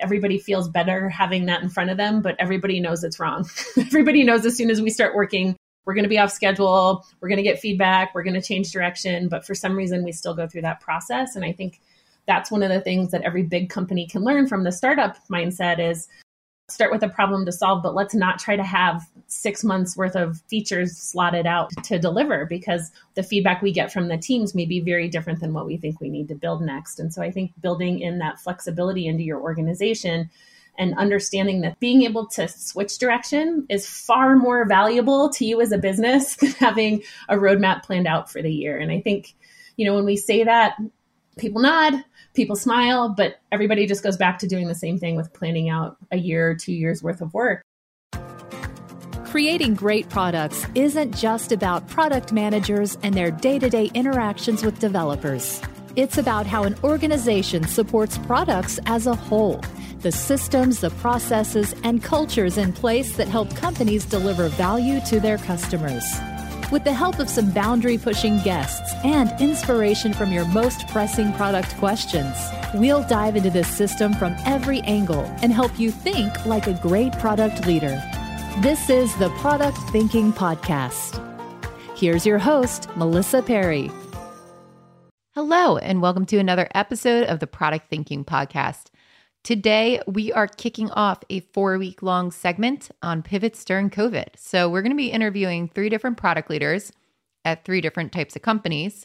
everybody feels better having that in front of them, but everybody knows it's wrong. everybody knows as soon as we start working, we're going to be off schedule, we're going to get feedback, we're going to change direction. But for some reason, we still go through that process. And I think that's one of the things that every big company can learn from the startup mindset is start with a problem to solve, but let's not try to have six months worth of features slotted out to deliver because the feedback we get from the teams may be very different than what we think we need to build next. And so I think building in that flexibility into your organization and understanding that being able to switch direction is far more valuable to you as a business than having a roadmap planned out for the year. And I think, you know, when we say that, people nod, people smile, but everybody just goes back to doing the same thing with planning out a year or two years worth of work. Creating great products isn't just about product managers and their day to day interactions with developers. It's about how an organization supports products as a whole, the systems, the processes, and cultures in place that help companies deliver value to their customers. With the help of some boundary pushing guests and inspiration from your most pressing product questions, we'll dive into this system from every angle and help you think like a great product leader. This is the Product Thinking Podcast. Here's your host, Melissa Perri. Hello, and welcome to another episode of the Product Thinking Podcast. Today, we are kicking off a four week long segment on pivots during COVID. So, we're going to be interviewing three different product leaders at three different types of companies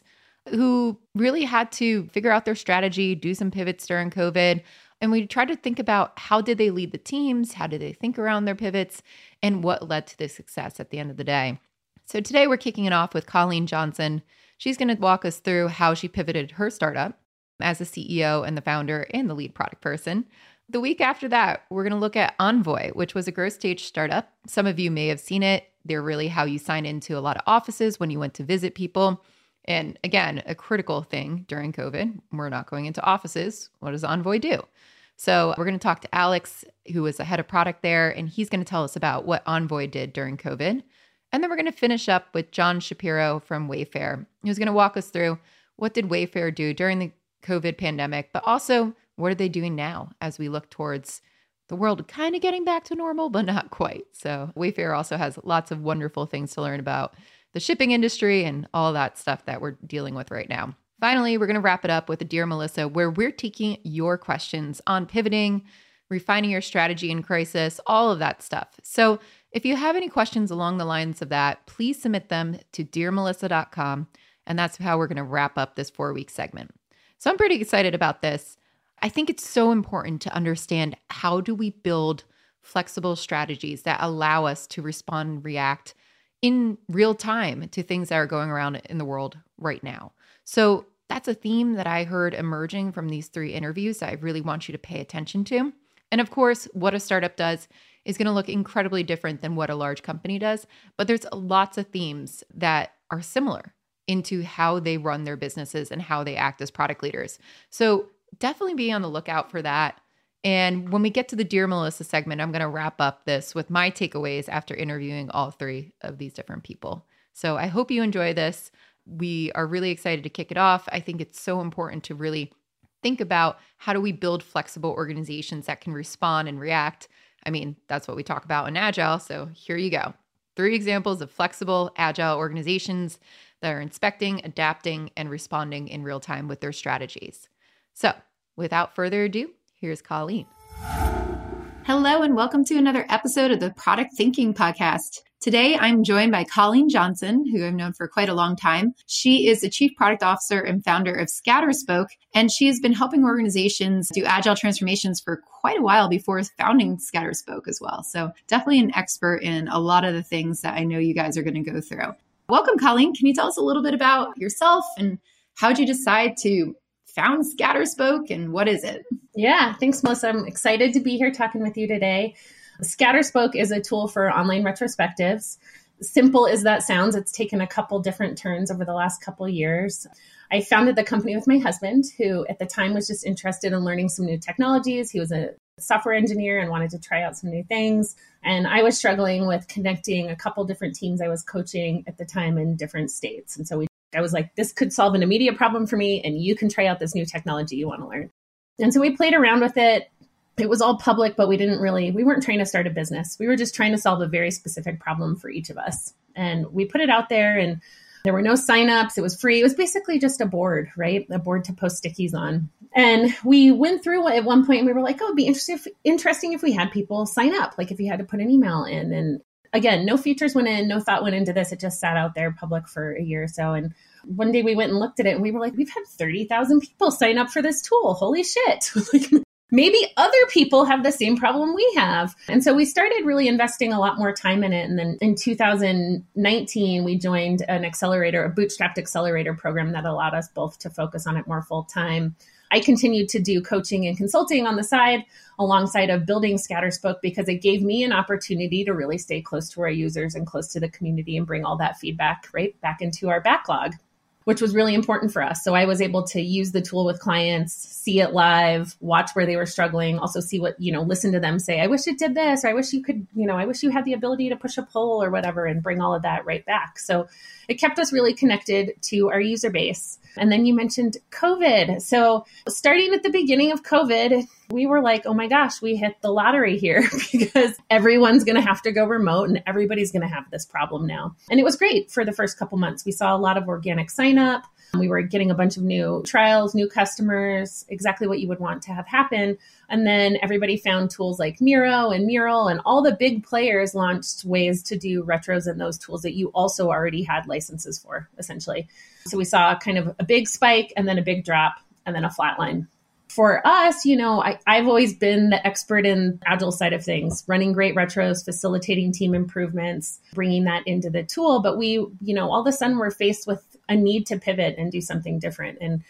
who really had to figure out their strategy, do some pivots during COVID. And we tried to think about how did they lead the teams? How did they think around their pivots? And what led to the success at the end of the day? So, today we're kicking it off with Colleen Johnson. She's going to walk us through how she pivoted her startup as the CEO and the founder and the lead product person. The week after that, we're going to look at Envoy, which was a growth stage startup. Some of you may have seen it. They're really how you sign into a lot of offices when you went to visit people. And again, a critical thing during COVID. We're not going into offices. What does Envoy do? So, we're going to talk to Alex, who was the head of product there, and he's going to tell us about what Envoy did during COVID. And then we're going to finish up with John Shapiro from Wayfair, who's going to walk us through what did Wayfair do during the COVID pandemic, but also what are they doing now as we look towards the world kind of getting back to normal, but not quite. So, Wayfair also has lots of wonderful things to learn about the shipping industry and all that stuff that we're dealing with right now. Finally, we're going to wrap it up with a Dear Melissa, where we're taking your questions on pivoting, refining your strategy in crisis, all of that stuff. So, if you have any questions along the lines of that, please submit them to dearmelissa.com. And that's how we're going to wrap up this four week segment. So I'm pretty excited about this. I think it's so important to understand how do we build flexible strategies that allow us to respond and react in real time to things that are going around in the world right now. So that's a theme that I heard emerging from these three interviews that I really want you to pay attention to. And of course, what a startup does is going to look incredibly different than what a large company does, but there's lots of themes that are similar into how they run their businesses and how they act as product leaders. So definitely be on the lookout for that. And when we get to the Dear Melissa segment, I'm going to wrap up this with my takeaways after interviewing all three of these different people. So I hope you enjoy this. We are really excited to kick it off. I think it's so important to really think about how do we build flexible organizations that can respond and react. I mean, that's what we talk about in Agile. So here you go. Three examples of flexible, agile organizations that are inspecting, adapting, and responding in real time with their strategies. So, without further ado, here's Colleen. Hello, and welcome to another episode of the Product Thinking Podcast. Today, I'm joined by Colleen Johnson, who I've known for quite a long time. She is the Chief Product Officer and founder of Scatterspoke, and she has been helping organizations do agile transformations for quite a while before founding Scatterspoke as well. So, definitely an expert in a lot of the things that I know you guys are going to go through. Welcome, Colleen. Can you tell us a little bit about yourself and how did you decide to found Scatterspoke and what is it? Yeah, thanks, Melissa. I'm excited to be here talking with you today. Scatterspoke is a tool for online retrospectives. Simple as that sounds, it's taken a couple different turns over the last couple years. I founded the company with my husband, who at the time was just interested in learning some new technologies. He was a software engineer and wanted to try out some new things. And I was struggling with connecting a couple different teams I was coaching at the time in different states. And so we, I was like, this could solve an immediate problem for me, and you can try out this new technology you want to learn. And so we played around with it. it was all public, but we didn't really, we weren't trying to start a business. We were just trying to solve a very specific problem for each of us. And we put it out there and there were no signups. It was free. It was basically just a board, right? A board to post stickies on. And we went through at one point and we were like, oh, it'd be interesting if, interesting if we had people sign up, like if you had to put an email in. And again, no features went in, no thought went into this. It just sat out there public for a year or so. And one day we went and looked at it and we were like, we've had 30,000 people sign up for this tool. Holy shit. like, maybe other people have the same problem we have. And so we started really investing a lot more time in it. And then in 2019, we joined an accelerator, a bootstrapped accelerator program that allowed us both to focus on it more full time. I continued to do coaching and consulting on the side alongside of building Scatterspoke because it gave me an opportunity to really stay close to our users and close to the community and bring all that feedback right back into our backlog which was really important for us. So I was able to use the tool with clients, see it live, watch where they were struggling, also see what, you know, listen to them say, I wish it did this, or I wish you could, you know, I wish you had the ability to push a poll or whatever and bring all of that right back. So it kept us really connected to our user base. And then you mentioned COVID. So, starting at the beginning of COVID, we were like, oh my gosh, we hit the lottery here because everyone's going to have to go remote and everybody's going to have this problem now. And it was great for the first couple months. We saw a lot of organic sign up. We were getting a bunch of new trials, new customers, exactly what you would want to have happen. And then everybody found tools like Miro and Mural, and all the big players launched ways to do retros in those tools that you also already had licenses for, essentially. So we saw kind of a big spike and then a big drop and then a flat line for us, you know, I, have always been the expert in agile side of things, running great retros, facilitating team improvements, bringing that into the tool. But we, you know, all of a sudden we're faced with a need to pivot and do something different. And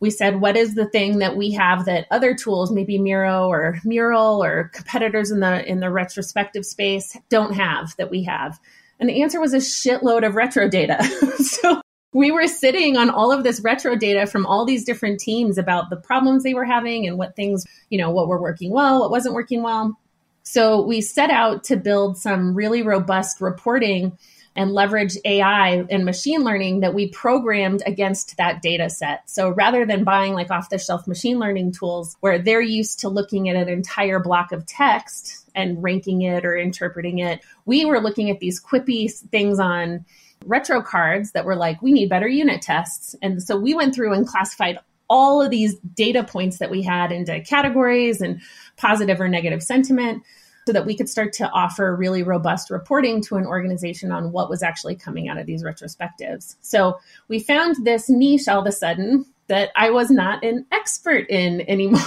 we said, what is the thing that we have that other tools, maybe Miro or Mural or competitors in the in the retrospective space, don't have that we have? And the answer was a shitload of retro data. so we were sitting on all of this retro data from all these different teams about the problems they were having and what things, you know, what were working well, what wasn't working well. So we set out to build some really robust reporting and leverage AI and machine learning that we programmed against that data set. So rather than buying like off the shelf machine learning tools where they're used to looking at an entire block of text and ranking it or interpreting it, we were looking at these quippy things on retro cards that were like, we need better unit tests. And so we went through and classified all of these data points that we had into categories and positive or negative sentiment so that we could start to offer really robust reporting to an organization on what was actually coming out of these retrospectives. So we found this niche all of a sudden that I was not an expert in anymore.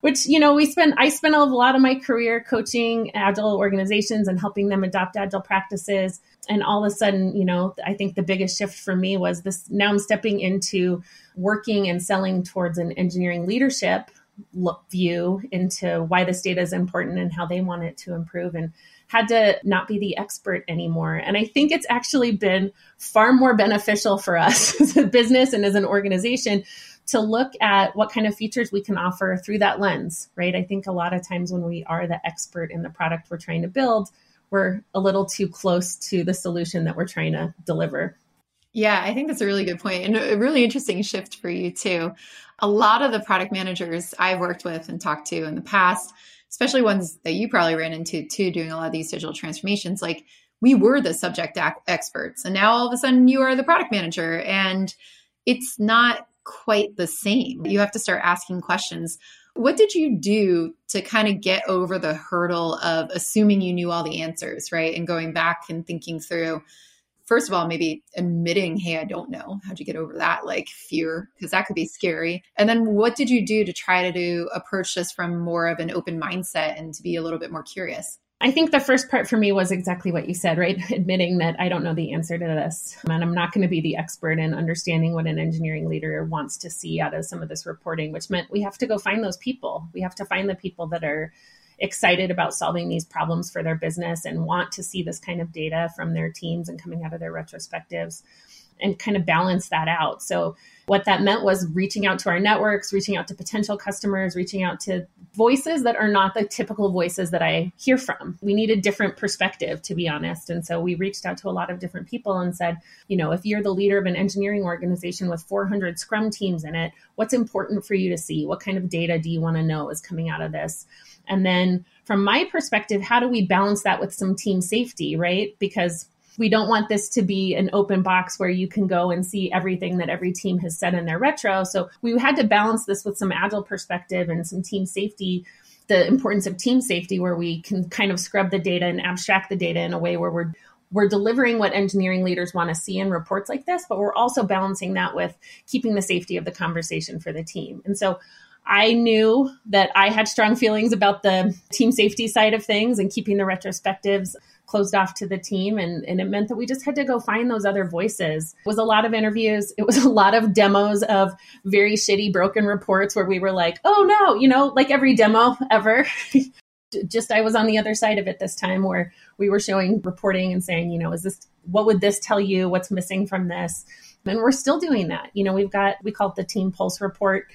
which you know we spend i spent a lot of my career coaching agile organizations and helping them adopt agile practices and all of a sudden you know i think the biggest shift for me was this now i'm stepping into working and selling towards an engineering leadership look view into why this data is important and how they want it to improve and had to not be the expert anymore. And I think it's actually been far more beneficial for us as a business and as an organization to look at what kind of features we can offer through that lens, right? I think a lot of times when we are the expert in the product we're trying to build, we're a little too close to the solution that we're trying to deliver. Yeah, I think that's a really good point and a really interesting shift for you too. A lot of the product managers I've worked with and talked to in the past, especially ones that you probably ran into too, doing a lot of these digital transformations, like we were the subject experts and now all of a sudden you are the product manager and it's not quite the same. You have to start asking questions. What did you do to kind of get over the hurdle of assuming you knew all the answers, right? And going back and thinking through, first of all, maybe admitting, hey, I don't know. How'd you get over that? Like fear, because that could be scary. And then what did you do to try to do, approach this from more of an open mindset and to be a little bit more curious? I think the first part for me was exactly what you said, right? Admitting that I don't know the answer to this. And I'm not going to be the expert in understanding what an engineering leader wants to see out of some of this reporting, which meant we have to go find those people. We have to find the people that are excited about solving these problems for their business and want to see this kind of data from their teams and coming out of their retrospectives and kind of balance that out. So what that meant was reaching out to our networks, reaching out to potential customers, reaching out to voices that are not the typical voices that I hear from. We need a different perspective, to be honest. And so we reached out to a lot of different people and said, you know, if you're the leader of an engineering organization with 400 Scrum teams in it, what's important for you to see? What kind of data do you want to know is coming out of this? And then from my perspective, how do we balance that with some team safety, right? Because we don't want this to be an open box where you can go and see everything that every team has said in their retro. So we had to balance this with some agile perspective and some team safety the importance of team safety where we can kind of scrub the data and abstract the data in a way where we're we're delivering what engineering leaders want to see in reports like this but we're also balancing that with keeping the safety of the conversation for the team and so I knew that I had strong feelings about the team safety side of things and keeping the retrospectives closed off to the team and, and it meant that we just had to go find those other voices. It was a lot of interviews. It was a lot of demos of very shitty broken reports where we were like oh no you know like every demo ever. Just i was on the other side of it this time where we were showing reporting and saying you know is this what would this tell you? What's missing from this? And we're still doing that. You know we've got we call it the team pulse report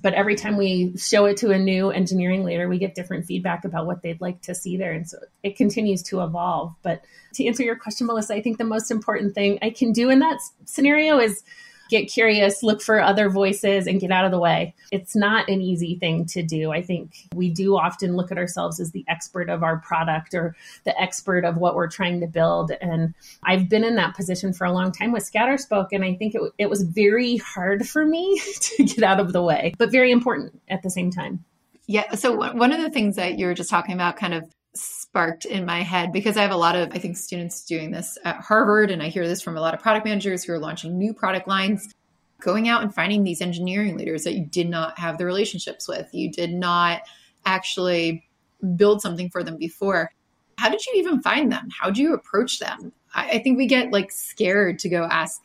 but every time we show it to a new engineering leader we get different feedback about what they'd like to see there. And so it continues to evolve. But to answer your question melissa i think the most important thing i can do in that scenario is get curious, look for other voices, and get out of the way. It's not an easy thing to do. I think we do often look at ourselves as the expert of our product or the expert of what we're trying to build. And I've been in that position for a long time with Scatterspoke, and I think it, it was very hard for me to get out of the way, but very important at the same time. Yeah. So, one of the things that you were just talking about, kind of sparked in my head because I have a lot of, I think, students doing this at Harvard, and I hear this from a lot of product managers who are launching new product lines. Going out and finding these engineering leaders that you did not have the relationships with, you did not actually build something for them before. How did you even find them? How do you approach them? I, I think we get like scared to go ask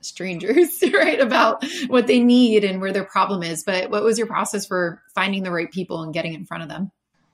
strangers, right, about what they need and where their problem is. But what was your process for finding the right people and getting in front of them?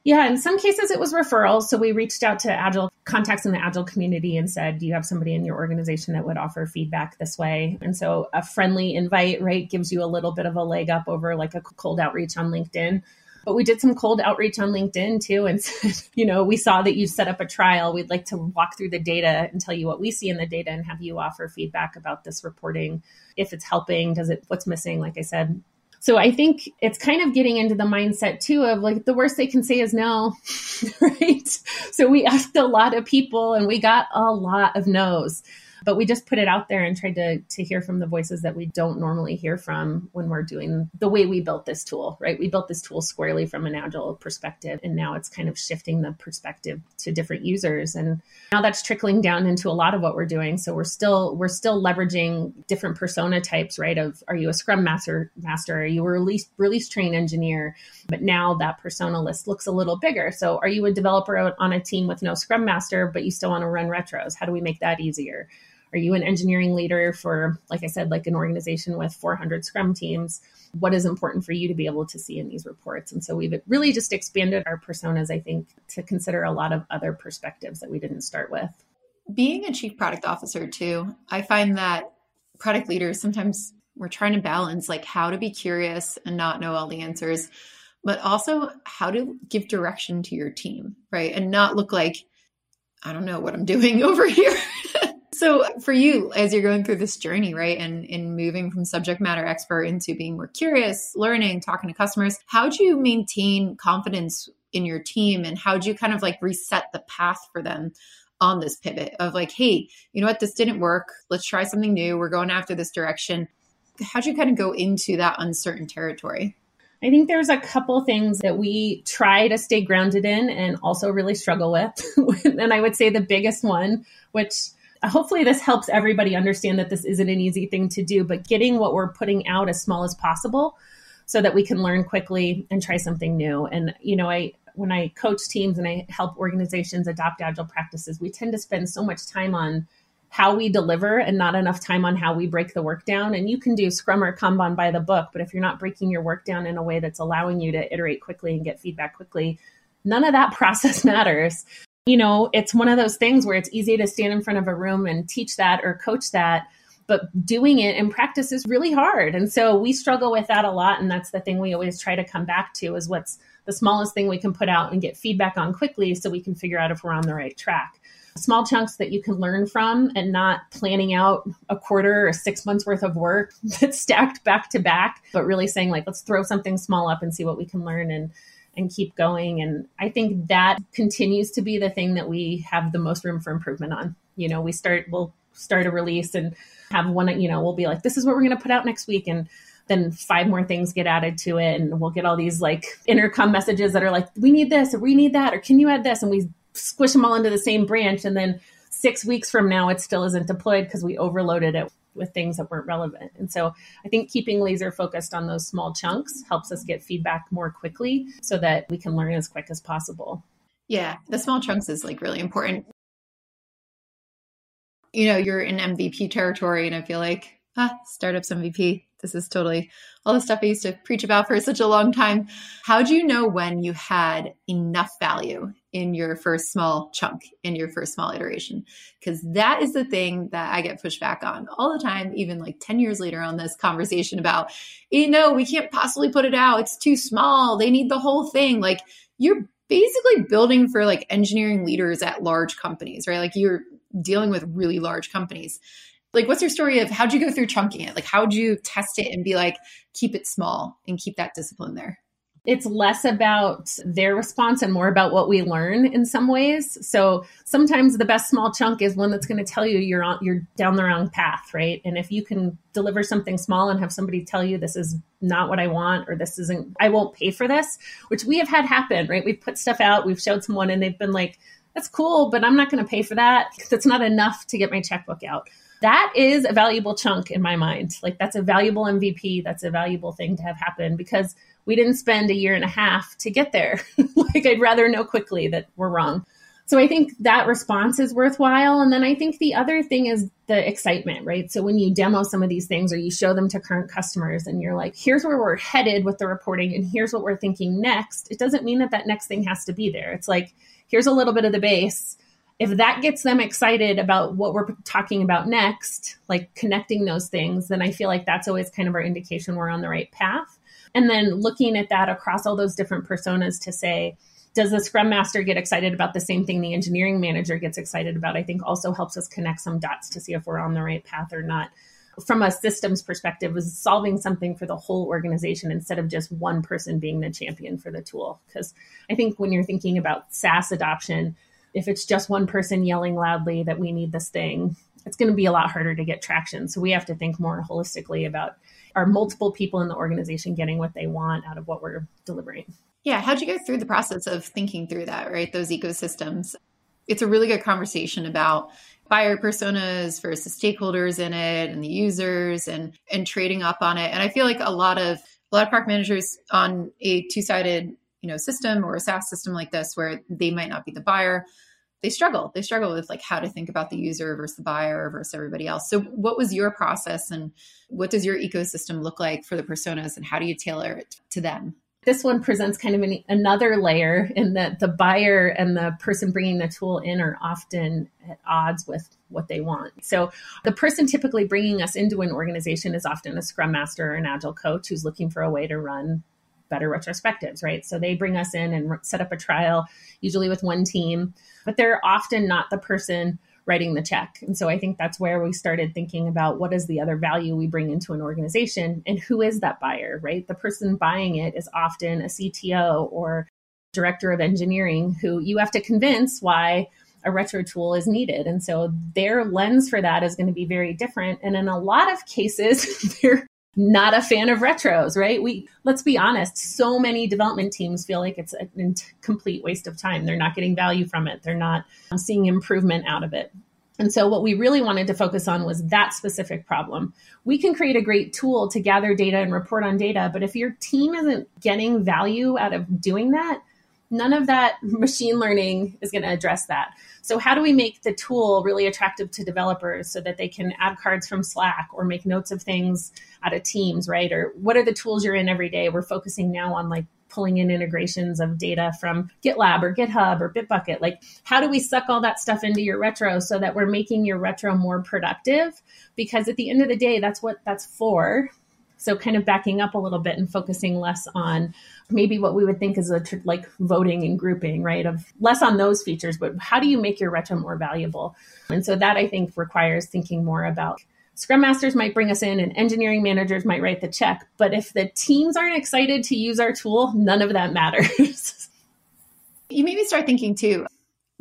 Yeah, in some cases it was referrals. So we reached out to Agile contacts in the Agile community and said, Do you have somebody in your organization that would offer feedback this way? And so a friendly invite, right, gives you a little bit of a leg up over like a cold outreach on LinkedIn. But we did some cold outreach on LinkedIn too and said, you know, we saw that you set up a trial. We'd like to walk through the data and tell you what we see in the data and have you offer feedback about this reporting. If it's helping, does it, what's missing? Like I said, so I think it's kind of getting into the mindset too of like the worst they can say is no, right? So we asked a lot of people and we got a lot of no's but we just put it out there and tried to to hear from the voices that we don't normally hear from when we're doing the way we built this tool right? We built this tool squarely from an agile perspective and now it's kind of shifting the perspective to different users. And now that's trickling down into a lot of what we're doing. So we're still we're still leveraging different persona types right? Of are you a scrum master master? Are you a release release train engineer? But now that persona list looks a little bigger. So are you a developer on a team with no scrum master but you still want to run retros? How do we make that easier are you an engineering leader for, like I said, like an organization with 400 Scrum teams? What is important for you to be able to see in these reports? And so we've really just expanded our personas, I think, to consider a lot of other perspectives that we didn't start with. Being a chief product officer, too, I find that product leaders sometimes we're trying to balance like how to be curious and not know all the answers, but also how to give direction to your team, right? And not look like, I don't know what I'm doing over here. So for you, as you're going through this journey, right, and in moving from subject matter expert into being more curious, learning, talking to customers, how do you maintain confidence in your team and how do you kind of like reset the path for them on this pivot of like, hey, you know what, this didn't work. Let's try something new. We're going after this direction. How'd you kind of go into that uncertain territory? I think there's a couple things that we try to stay grounded in and also really struggle with. and I would say the biggest one, which hopefully this helps everybody understand that this isn't an easy thing to do, but getting what we're putting out as small as possible so that we can learn quickly and try something new. And, you know, I, when I coach teams and I help organizations adopt agile practices, we tend to spend so much time on how we deliver and not enough time on how we break the work down. And you can do Scrum or Kanban by the book, but if you're not breaking your work down in a way that's allowing you to iterate quickly and get feedback quickly, none of that process matters you know, it's one of those things where it's easy to stand in front of a room and teach that or coach that. but doing it in practice is really hard. And so we struggle with that a lot. And that's the thing we always try to come back to is what's the smallest thing we can put out and get feedback on quickly so we can figure out if we're on the right track. Small chunks that you can learn from and not planning out a quarter or six months worth of work that's stacked back to back, but really saying, like, let's throw something small up and see what we can learn and and keep going. And I think that continues to be the thing that we have the most room for improvement on. You know, we start, we'll start a release and have one, you know, we'll be like, this is what we're going to put out next week. And then five more things get added to it. And we'll get all these like intercom messages that are like, we need this or we need that, or can you add this? And we squish them all into the same branch. And then six weeks from now, it still isn't deployed because we overloaded it with things that weren't relevant. And so I think keeping laser focused on those small chunks helps us get feedback more quickly so that we can learn as quick as possible. Yeah, the small chunks is like really important you know, you're in MVP territory, and I feel like, ah, startups MVP. This is totally all the stuff I used to preach about for such a long time. How do you know when you had enough value in your first small chunk, in your first small iteration? Because that is the thing that I get pushed back on all the time, even like 10 years later on this conversation about, eh, you know, we can't possibly put it out. It's too small. They need the whole thing. Like you're basically building for like engineering leaders at large companies, right? Like you're dealing with really large companies. Like, what's your story of how'd you go through chunking it? Like, how'd you test it and be like, keep it small and keep that discipline there? it's less about their response and more about what we learn in some ways. So sometimes the best small chunk is one that's going to tell you you're on you're down the wrong path, right? And if you can deliver something small and have somebody tell you this is not what I want or this isn't I won't pay for this, which we have had happen, right? We've put stuff out, we've showed someone and they've been like that's cool, but I'm not going to pay for that because it's not enough to get my checkbook out. That is a valuable chunk in my mind. Like that's a valuable MVP. That's a valuable thing to have happen because we didn't spend a year and a half to get there. like I'd rather know quickly that we're wrong. So I think that response is worthwhile. And then I think the other thing is the excitement, right? So when you demo some of these things or you show them to current customers and you're like, here's where we're headed with the reporting and here's what we're thinking next, it doesn't mean that that next thing has to be there. It's like, here's a little bit of the base. If that gets them excited about what we're talking about next, like connecting those things, then I feel like that's always kind of our indication we're on the right path. And then looking at that across all those different personas to say, does the scrum master get excited about the same thing the engineering manager gets excited about? I think also helps us connect some dots to see if we're on the right path or not. From a systems perspective was solving something for the whole organization instead of just one person being the champion for the tool. Because i think when you're thinking about saas adoption if it's just one person yelling loudly that we need this thing it's going to be a lot harder to get traction so we have to think more holistically about are multiple people in the organization getting what they want out of what we're delivering yeah. How'd you go through the process of thinking through that, right? Those ecosystems. It's a really good conversation about buyer personas versus stakeholders in it and the users and and trading up on it. And I feel like a lot of a lot of product managers on a two-sided, you know, system or a SaaS system like this where they might not be the buyer, they struggle. They struggle with like how to think about the user versus the buyer versus everybody else. So what was your process and what does your ecosystem look like for the personas and how do you tailor it to them? this one presents kind of an, another layer in that the buyer and the person bringing the tool in are often at odds with what they want. So the person typically bringing us into an organization is often a scrum master or an agile coach who's looking for a way to run better retrospectives, right? So they bring us in and set up a trial, usually with one team, but they're often not the person writing the check. And so I think that's where we started thinking about what is the other value we bring into an organization and who is that buyer, right? The person buying it is often a CTO or director of engineering who you have to convince why a retro tool is needed. And so their lens for that is going to be very different. And in a lot of cases, they're not a fan of retros, right? We let's be honest, so many development teams feel like it's a complete waste of time. They're not getting value from it. They're not um, seeing improvement out of it. And so what we really wanted to focus on was that specific problem. We can create a great tool to gather data and report on data, but if your team isn't getting value out of doing that, none of that machine learning is going to address that. So, how do we make the tool really attractive to developers so that they can add cards from Slack or make notes of things out of Teams, right? Or what are the tools you're in every day? We're focusing now on like pulling in integrations of data from GitLab or GitHub or Bitbucket. Like, how do we suck all that stuff into your retro so that we're making your retro more productive? Because at the end of the day, that's what that's for. So, kind of backing up a little bit and focusing less on maybe what we would think is a tr- like voting and grouping, right? Of less on those features, but how do you make your retro more valuable? And so that I think requires thinking more about Scrum masters might bring us in and engineering managers might write the check. But if the teams aren't excited to use our tool, none of that matters. you made me start thinking too.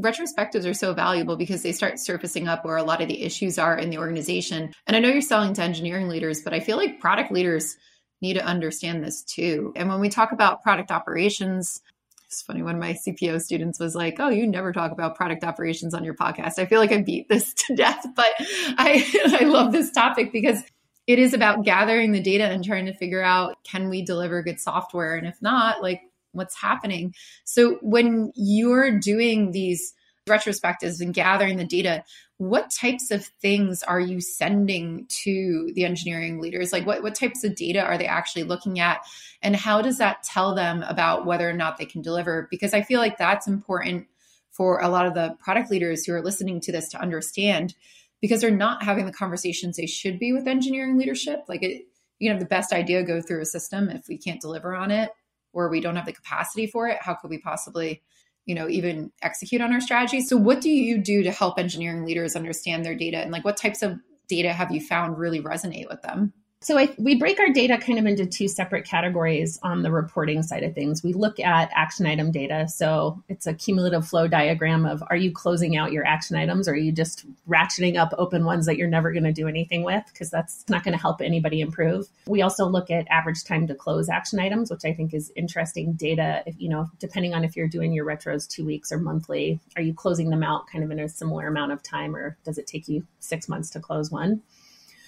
Retrospectives are so valuable because they start surfacing up where a lot of the issues are in the organization. And I know you're selling to engineering leaders, but I feel like product leaders need to understand this too. And when we talk about product operations, it's funny one of my cpo students was like oh you never talk about product operations on your podcast i feel like i beat this to death but i i love this topic because it is about gathering the data and trying to figure out can we deliver good software and if not like what's happening. So when you're doing these retrospectives and gathering the data what types of things are you sending to the engineering leaders? Like what, what types of data are they actually looking at? And how does that tell them about whether or not they can deliver? Because i feel like that's important for a lot of the product leaders who are listening to this to understand because they're not having the conversations they should be with engineering leadership. Like it you can have the best idea go through a system if we can't deliver on it or we don't have the capacity for it how could we possibly you know even execute on our strategy? So what do you do to help engineering leaders understand their data? And like what types of data have you found really resonate with them so I, we break our data kind of into two separate categories on the reporting side of things. We look at action item data. So it's a cumulative flow diagram of are you closing out your action items or are you just ratcheting up open ones that you're never going to do anything with because that's not going to help anybody improve. We also look at average time to close action items, which I think is interesting data. If you know, depending on if you're doing your retros two weeks or monthly, are you closing them out kind of in a similar amount of time or does it take you six months to close one?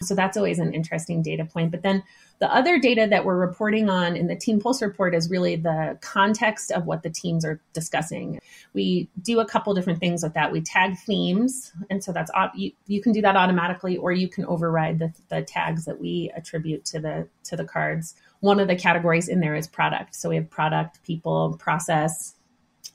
So that's always an interesting data point. But then the other data that we're reporting on in the Team Pulse report is really the context of what the teams are discussing. We do a couple different things with that. We tag themes, and so that's you, you can do that automatically, or you can override the, the tags that we attribute to the to the cards. One of the categories in there is product. So we have product, people, process,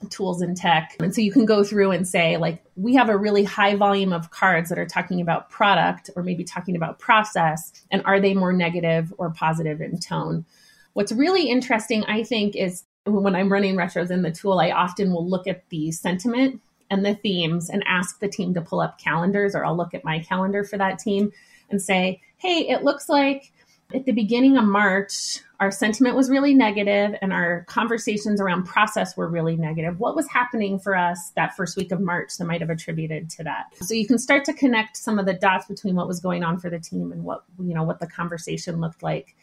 tools and tech. And so you can go through and say, like, we have a really high volume of cards that are talking about product or maybe talking about process. And are they more negative or positive in tone? What's really interesting, I think, is when I'm running retros in the tool, I often will look at the sentiment and the themes and ask the team to pull up calendars, or I'll look at my calendar for that team and say, hey, it looks like at the beginning of March, our sentiment was really negative and our conversations around process were really negative. What was happening for us that first week of March that might have attributed to that? So you can start to connect some of the dots between what was going on for the team and what, you know, what the conversation looked like.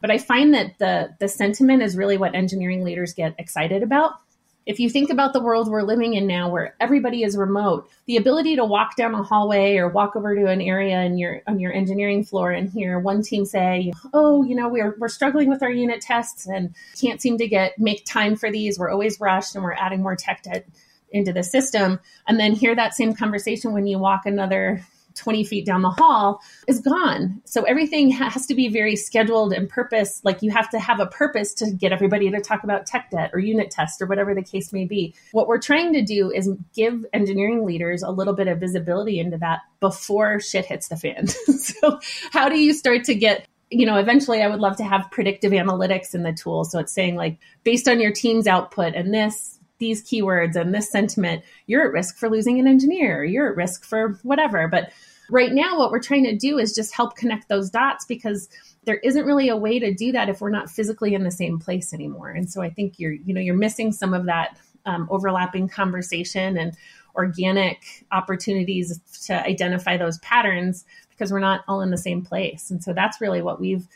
But I find that the the sentiment is really what engineering leaders get excited about if you think about the world we're living in now where everybody is remote, the ability to walk down a hallway or walk over to an area in your on your engineering floor and hear one team say, "Oh, you know, we're we're struggling with our unit tests and can't seem to get make time for these. We're always rushed and we're adding more tech debt into the system." And then hear that same conversation when you walk another 20 feet down the hall is gone. So everything has to be very scheduled and purpose. Like you have to have a purpose to get everybody to talk about tech debt or unit test or whatever the case may be. What we're trying to do is give engineering leaders a little bit of visibility into that before shit hits the fan. so how do you start to get you know, eventually I would love to have predictive analytics in the tool. So it's saying like based on your team's output and this, these keywords and this sentiment, you're at risk for losing an engineer, you're at risk for whatever. But right now, what we're trying to do is just help connect those dots because there isn't really a way to do that if we're not physically in the same place anymore. And so I think you're, you know, you're missing some of that um, overlapping conversation and organic opportunities to identify those patterns because we're not all in the same place. And so that's really what we've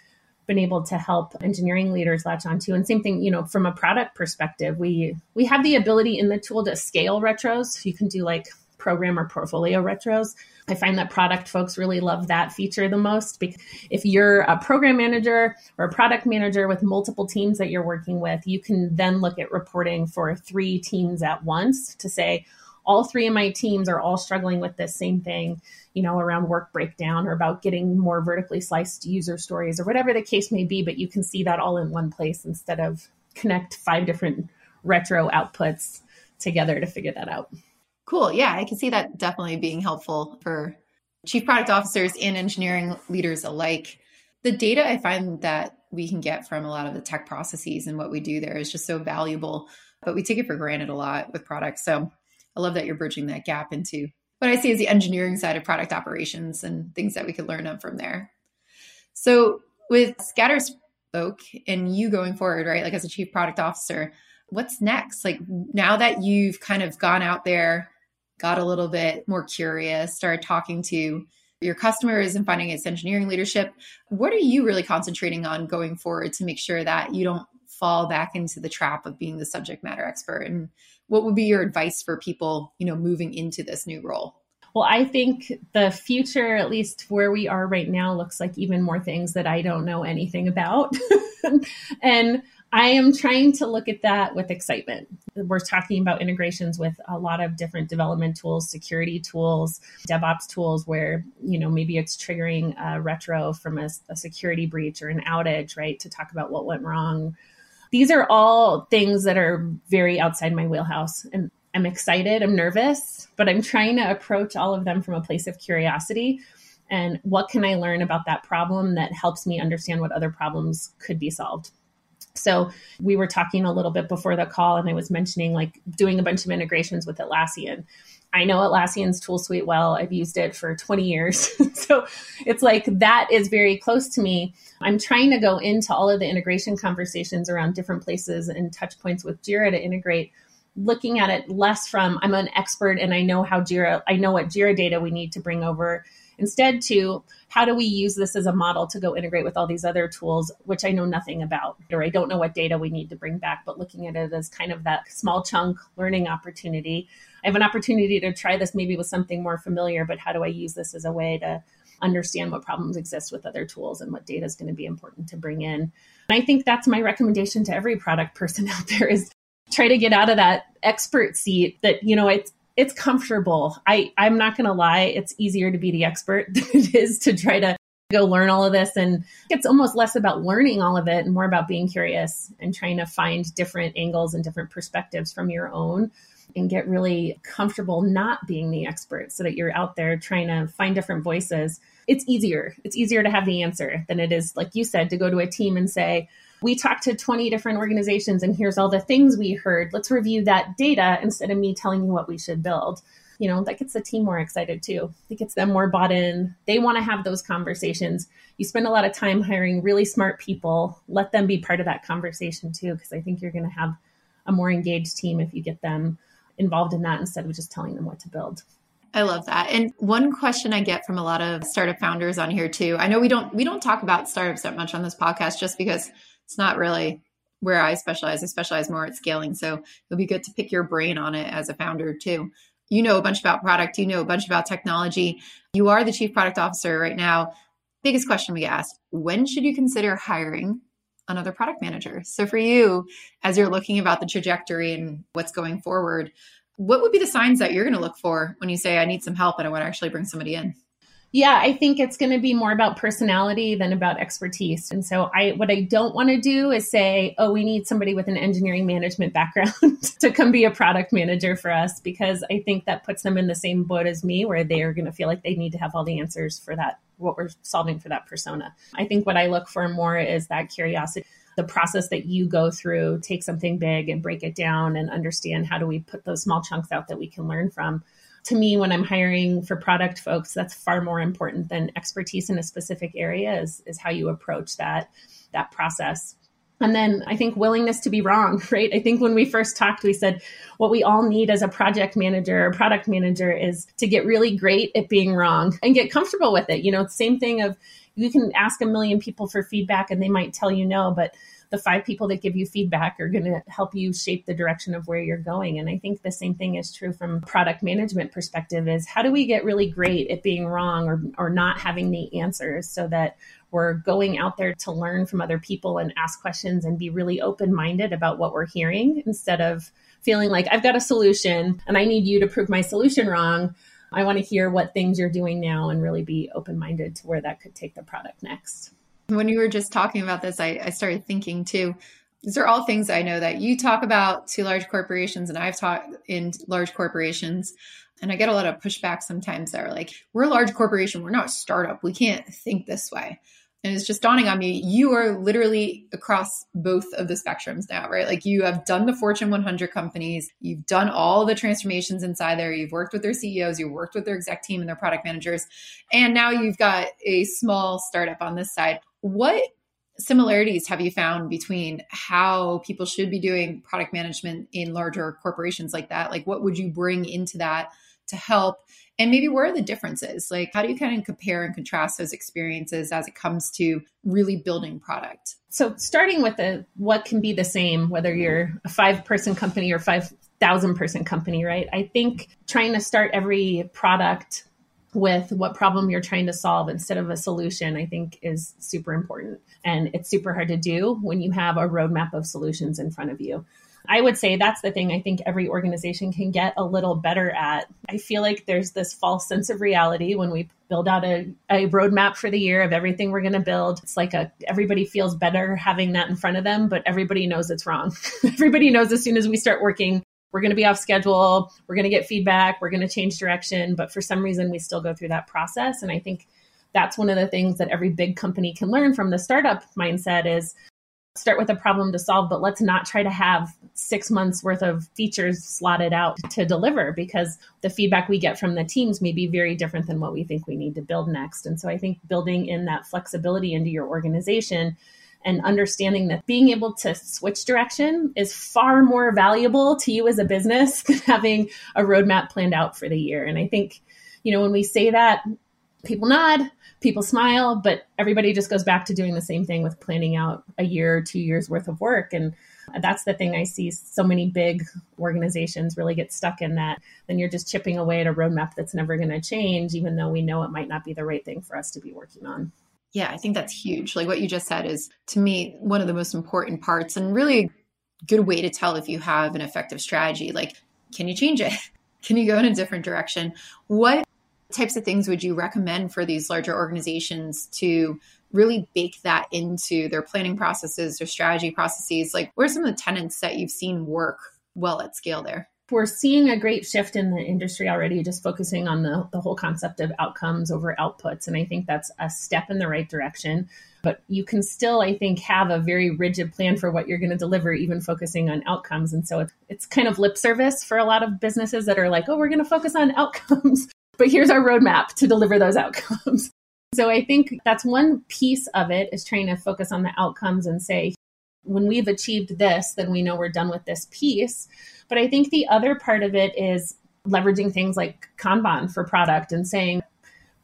been able to help engineering leaders latch onto. And same thing, you know, from a product perspective, we we have the ability in the tool to scale retros. You can do like program or portfolio retros. I find that product folks really love that feature the most because if you're a program manager or a product manager with multiple teams that you're working with, you can then look at reporting for three teams at once to say, all three of my teams are all struggling with this same thing, you know, around work breakdown or about getting more vertically sliced user stories or whatever the case may be. But you can see that all in one place instead of connect five different retro outputs together to figure that out. Cool. Yeah, I can see that definitely being helpful for chief product officers and engineering leaders alike. The data I find that we can get from a lot of the tech processes and what we do there is just so valuable, but we take it for granted a lot with products. So I love that you're bridging that gap into what I see as the engineering side of product operations and things that we could learn from there. So with Scatterspoke and you going forward, right, like as a chief product officer, what's next? Like now that you've kind of gone out there, got a little bit more curious, started talking to your customers and finding its engineering leadership, what are you really concentrating on going forward to make sure that you don't fall back into the trap of being the subject matter expert? And what would be your advice for people, you know, moving into this new role? Well, I think the future, at least where we are right now, looks like even more things that I don't know anything about. and I am trying to look at that with excitement. We're talking about integrations with a lot of different development tools, security tools, DevOps tools, where, you know, maybe it's triggering a retro from a, a security breach or an outage, right? To talk about what went wrong. These are all things that are very outside my wheelhouse. And I'm excited, I'm nervous, but I'm trying to approach all of them from a place of curiosity and what can I learn about that problem that helps me understand what other problems could be solved. So we were talking a little bit before the call, and I was mentioning like doing a bunch of integrations with Atlassian. I know Atlassian's tool suite well. I've used it for 20 years. so it's like that is very close to me. I'm trying to go into all of the integration conversations around different places and touch points with Jira to integrate, looking at it less from I'm an expert and I know how Jira, I know what Jira data we need to bring over instead to how do we use this as a model to go integrate with all these other tools, which I know nothing about, or I don't know what data we need to bring back, but looking at it as kind of that small chunk learning opportunity. I have an opportunity to try this maybe with something more familiar, but how do I use this as a way to understand what problems exist with other tools and what data is going to be important to bring in? And I think that's my recommendation to every product person out there is try to get out of that expert seat that, you know, it's it's comfortable. I, I'm not going to lie. It's easier to be the expert than it is to try to go learn all of this. And it's almost less about learning all of it and more about being curious and trying to find different angles and different perspectives from your own and get really comfortable not being the expert so that you're out there trying to find different voices. It's easier. It's easier to have the answer than it is, like you said, to go to a team and say, we talked to 20 different organizations and here's all the things we heard. Let's review that data instead of me telling you what we should build. You know, that gets the team more excited too. It gets them more bought in. They want to have those conversations. You spend a lot of time hiring really smart people. Let them be part of that conversation too, because I think you're going to have a more engaged team if you get them involved in that instead of just telling them what to build. I love that. And one question I get from a lot of startup founders on here too. I know we don't we don't talk about startups that much on this podcast just because it's not really where I specialize. I specialize more at scaling. So it'll be good to pick your brain on it as a founder too. You know a bunch about product, you know a bunch about technology. You are the chief product officer right now. Biggest question we get asked when should you consider hiring another product manager? So for you, as you're looking about the trajectory and what's going forward, what would be the signs that you're going to look for when you say, I need some help and I want to actually bring somebody in? Yeah, I think it's going to be more about personality than about expertise. And so I what I don't want to do is say, "Oh, we need somebody with an engineering management background to come be a product manager for us" because I think that puts them in the same boat as me where they are going to feel like they need to have all the answers for that what we're solving for that persona. I think what I look for more is that curiosity the process that you go through, take something big and break it down and understand how do we put those small chunks out that we can learn from to me, when I'm hiring for product folks, that's far more important than expertise in a specific area is, is how you approach that, that process. And then I think willingness to be wrong, right? I think when we first talked, we said what we all need as a project manager or product manager is to get really great at being wrong and get comfortable with it. You know, same thing of you can ask a million people for feedback and they might tell you no, but the five people that give you feedback are going to help you shape the direction of where you're going and i think the same thing is true from product management perspective is how do we get really great at being wrong or, or not having the answers so that we're going out there to learn from other people and ask questions and be really open minded about what we're hearing instead of feeling like I've got a solution and I need you to prove my solution wrong. I want to hear what things you're doing now and really be open minded to where that could take the product next. When you were just talking about this, I, I started thinking too. These are all things I know that you talk about to large corporations and I've taught in large corporations. And I get a lot of pushback sometimes that are like, we're a large corporation, we're not a startup, we can't think this way. And it's just dawning on me, you are literally across both of the spectrums now, right? Like you have done the Fortune 100 companies, you've done all the transformations inside there, you've worked with their CEOs, you've worked with their exec team and their product managers, and now you've got a small startup on this side. What similarities have you found between how people should be doing product management in larger corporations like that? Like, what would you bring into that to help? And maybe where are the differences? Like, how do you kind of compare and contrast those experiences as it comes to really building product? So, starting with the what can be the same, whether you're a five person company or 5,000 person company, right? I think trying to start every product with what problem you're trying to solve instead of a solution, I think is super important. And it's super hard to do when you have a roadmap of solutions in front of you. I would say that's the thing I think every organization can get a little better at. I feel like there's this false sense of reality when we build out a, a roadmap for the year of everything we're going to build. It's like a everybody feels better having that in front of them, but everybody knows it's wrong. everybody knows as soon as we start working, we're going to be off schedule, we're going to get feedback, we're going to change direction, but for some reason we still go through that process and I think that's one of the things that every big company can learn from the startup mindset is start with a problem to solve, but let's not try to have six months worth of features slotted out to deliver because the feedback we get from the teams may be very different than what we think we need to build next. And so I think building in that flexibility into your organization and understanding that being able to switch direction is far more valuable to you as a business than having a roadmap planned out for the year. And I think, you know, when we say that, people nod, people smile, but everybody just goes back to doing the same thing with planning out a year or two years worth of work. And that's the thing I see so many big organizations really get stuck in that. Then you're just chipping away at a roadmap that's never going to change, even though we know it might not be the right thing for us to be working on. Yeah, I think that's huge. Like what you just said is to me one of the most important parts and really a good way to tell if you have an effective strategy. Like, can you change it? Can you go in a different direction? What types of things would you recommend for these larger organizations to really bake that into their planning processes, their strategy processes? Like, what are some of the tenants that you've seen work well at scale there? We're seeing a great shift in the industry already, just focusing on the, the whole concept of outcomes over outputs. And I think that's a step in the right direction. But you can still, I think, have a very rigid plan for what you're going to deliver, even focusing on outcomes. And so it's, it's kind of lip service for a lot of businesses that are like, oh, we're going to focus on outcomes but here's our roadmap to deliver those outcomes. So I think that's one piece of it is trying to focus on the outcomes and say, when we've achieved this, then we know we're done with this piece. But I think the other part of it is leveraging things like Kanban for product and saying,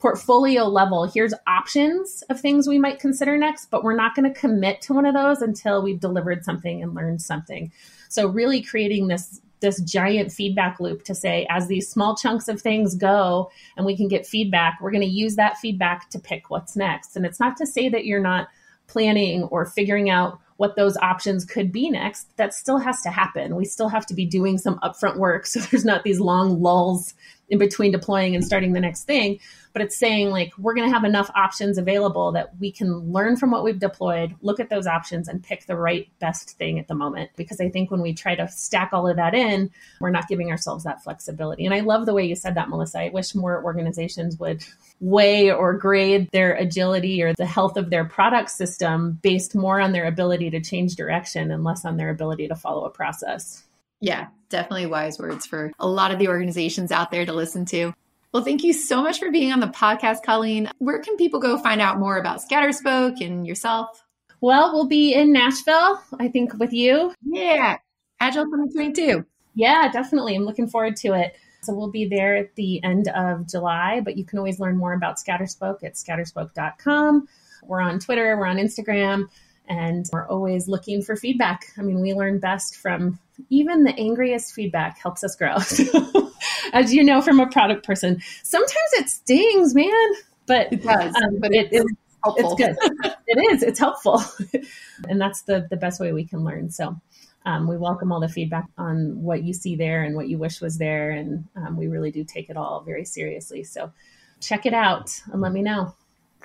portfolio level, here's options of things we might consider next, but we're not going to commit to one of those until we've delivered something and learned something. So, really creating this this giant feedback loop to say as these small chunks of things go and we can get feedback we're going to use that feedback to pick what's next. And it's not to say that you're not planning or figuring out what those options could be next. That still has to happen. We still have to be doing some upfront work so there's not these long lulls in between deploying and starting the next thing but it's saying like we're going to have enough options available that we can learn from what we've deployed look at those options and pick the right best thing at the moment. Because i think when we try to stack all of that in we're not giving ourselves that flexibility. And i love the way you said that melissa. I wish more organizations would weigh or grade their agility or the health of their product system based more on their ability to change direction and less on their ability to follow a process. Yeah, definitely wise words for a lot of the organizations out there to listen to. Well, thank you so much for being on the podcast, Colleen. Where can people go find out more about Scatterspoke and yourself? Well, we'll be in Nashville, I think, with you. Yeah, Agile 2022. Yeah, definitely. I'm looking forward to it. So we'll be there at the end of July, but you can always learn more about Scatterspoke at scatterspoke.com. We're on Twitter, we're on Instagram and we're always looking for feedback. I mean, we learn best from even the angriest feedback helps us grow. As you know from a product person, sometimes it stings, man, but it does. Um, but it, it's helpful. It's good. it is. It's helpful, and that's the the best way we can learn. So. Um, we welcome all the feedback on what you see there and what you wish was there. And um, we really do take it all very seriously. So check it out and let me know.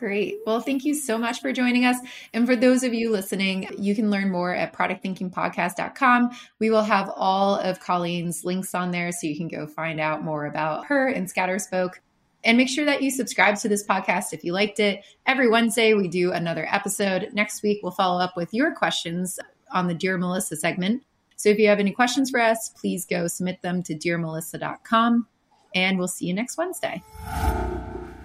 Great. Well, thank you so much for joining us. And for those of you listening, you can learn more at productthinkingpodcast.com. We will have all of Colleen's links on there so you can go find out more about her and Scatterspoke. And make sure that you subscribe to this podcast if you liked it. Every Wednesday, we do another episode. Next week, we'll follow up with your questions on the Dear Melissa segment. So if you have any questions for us, please go submit them to dearmelissa.com. And we'll see you next Wednesday.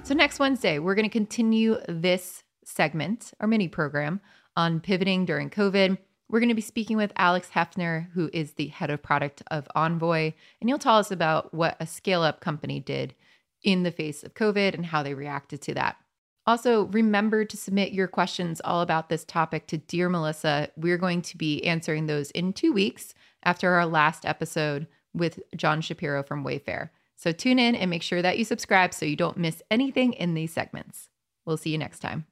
So, next Wednesday, we're going to continue this segment, our mini program on pivoting during COVID. We're going to be speaking with Alex Hefner, who is the head of product of Envoy, and he'll tell us about what a scale up company did in the face of COVID and how they reacted to that. Also, remember to submit your questions all about this topic to Dear Melissa. We're going to be answering those in two weeks after our last episode with John Shapiro from Wayfair. So tune in and make sure that you subscribe so you don't miss anything in these segments. We'll see you next time.